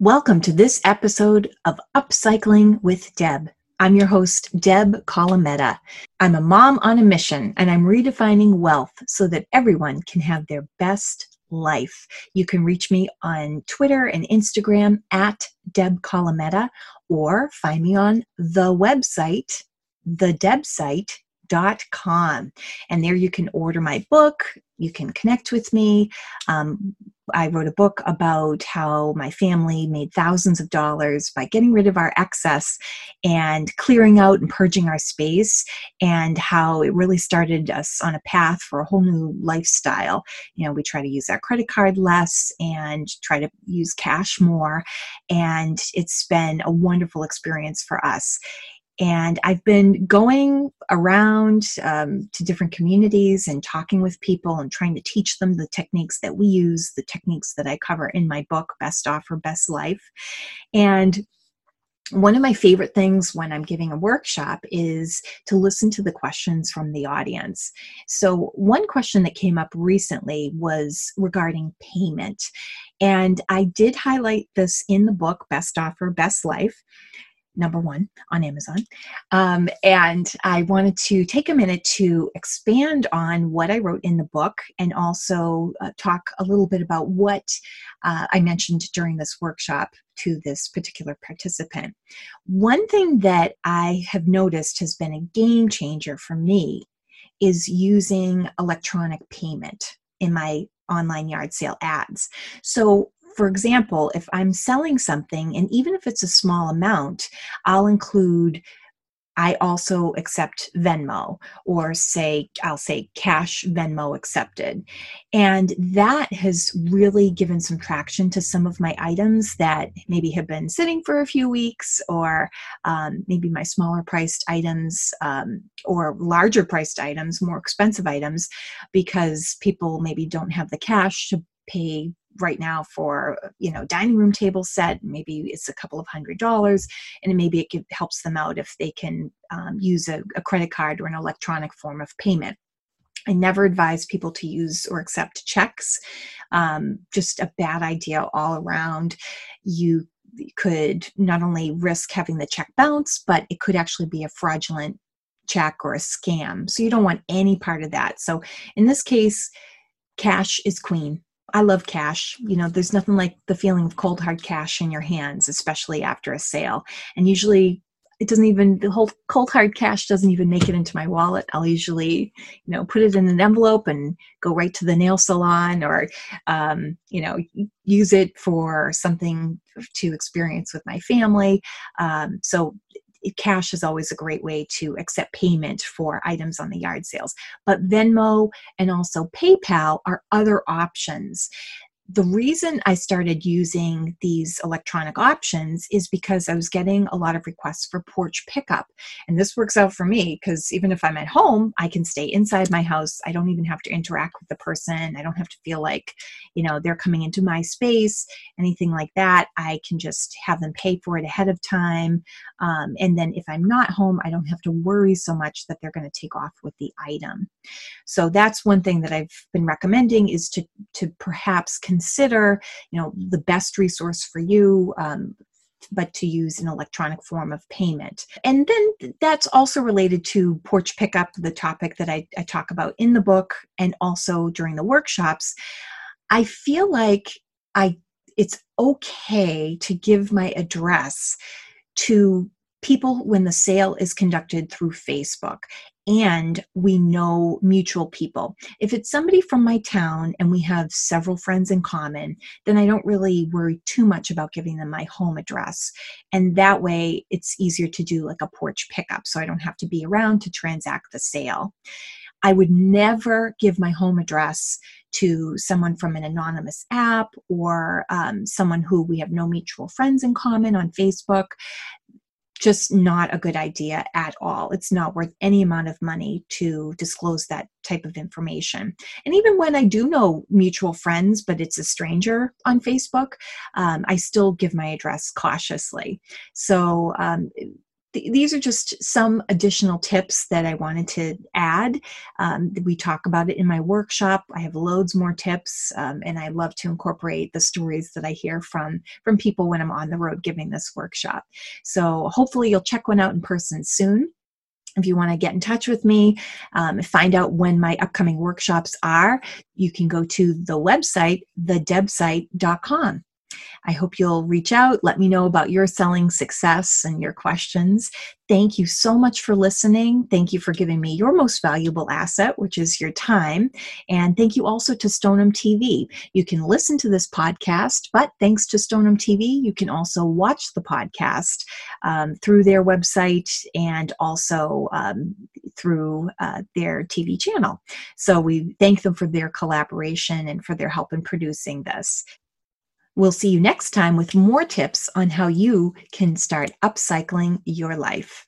Welcome to this episode of Upcycling with Deb. I'm your host, Deb Colameta. I'm a mom on a mission and I'm redefining wealth so that everyone can have their best life. You can reach me on Twitter and Instagram at Deb Colameta or find me on the website, the Deb site, com and there you can order my book you can connect with me um, I wrote a book about how my family made thousands of dollars by getting rid of our excess and clearing out and purging our space, and how it really started us on a path for a whole new lifestyle. You know, we try to use our credit card less and try to use cash more, and it's been a wonderful experience for us. And I've been going around um, to different communities and talking with people and trying to teach them the techniques that we use, the techniques that I cover in my book, Best Offer, Best Life. And one of my favorite things when I'm giving a workshop is to listen to the questions from the audience. So, one question that came up recently was regarding payment. And I did highlight this in the book, Best Offer, Best Life number one on Amazon. Um, and I wanted to take a minute to expand on what I wrote in the book and also uh, talk a little bit about what uh, I mentioned during this workshop to this particular participant. One thing that I have noticed has been a game changer for me is using electronic payment in my online yard sale ads. So for example, if I'm selling something, and even if it's a small amount, I'll include I also accept Venmo or say, I'll say cash Venmo accepted. And that has really given some traction to some of my items that maybe have been sitting for a few weeks or um, maybe my smaller priced items um, or larger priced items, more expensive items, because people maybe don't have the cash to pay right now for you know dining room table set maybe it's a couple of hundred dollars and maybe it helps them out if they can um, use a, a credit card or an electronic form of payment I never advise people to use or accept checks. Um, just a bad idea all around. You could not only risk having the check bounce, but it could actually be a fraudulent check or a scam. So you don't want any part of that. So in this case, cash is queen. I love cash. You know, there's nothing like the feeling of cold hard cash in your hands, especially after a sale. And usually it doesn't even the whole cold hard cash doesn't even make it into my wallet. I'll usually, you know, put it in an envelope and go right to the nail salon or um, you know, use it for something to experience with my family. Um, so cash is always a great way to accept payment for items on the yard sales. But Venmo and also PayPal are other options the reason I started using these electronic options is because I was getting a lot of requests for porch pickup. And this works out for me because even if I'm at home, I can stay inside my house. I don't even have to interact with the person. I don't have to feel like, you know, they're coming into my space, anything like that. I can just have them pay for it ahead of time. Um, and then if I'm not home, I don't have to worry so much that they're going to take off with the item. So that's one thing that I've been recommending is to, to perhaps consider you know the best resource for you um, but to use an electronic form of payment. And then that's also related to porch pickup, the topic that I, I, talk about in the book and also during the workshops. I feel like I it's okay to give my address to people when the sale is conducted through Facebook and we know mutual people. If it's somebody from my town and we have several friends in common, then I don't really worry too much about giving them my home address. And that way it's easier to do like a porch pickup so I don't have to be around to transact the sale. I would never give my home address to someone from an anonymous app or um, someone who we have no mutual friends in common on Facebook just not a good idea at all. It's not worth any amount of money to disclose that type of information. And even when I do know mutual friends, but it's a stranger on Facebook, um, I still give my address cautiously. So um, th- these are just some additional tips that I wanted to add. Um, we talk about it in my workshop. I have loads more tips, um, and I love to incorporate the stories that I hear from from people when I'm on the road giving this workshop. So hopefully you'll check one out in person soon. If you want to get in touch with me, um, find out when my upcoming workshops are, you can go to the website, thedebsite.com. I hope you'll reach out. Let me know about your selling success and your questions. Thank you so much for listening. Thank you for giving me your most valuable asset, which is your time. And thank you also to Stoneham TV. You can listen to this podcast, but thanks to Stoneham TV, you can also watch the podcast um, through their website and also um, through uh, their TV channel. So we thank them for their collaboration and for their help in producing this. We'll see you next time with more tips on how you can start upcycling your life.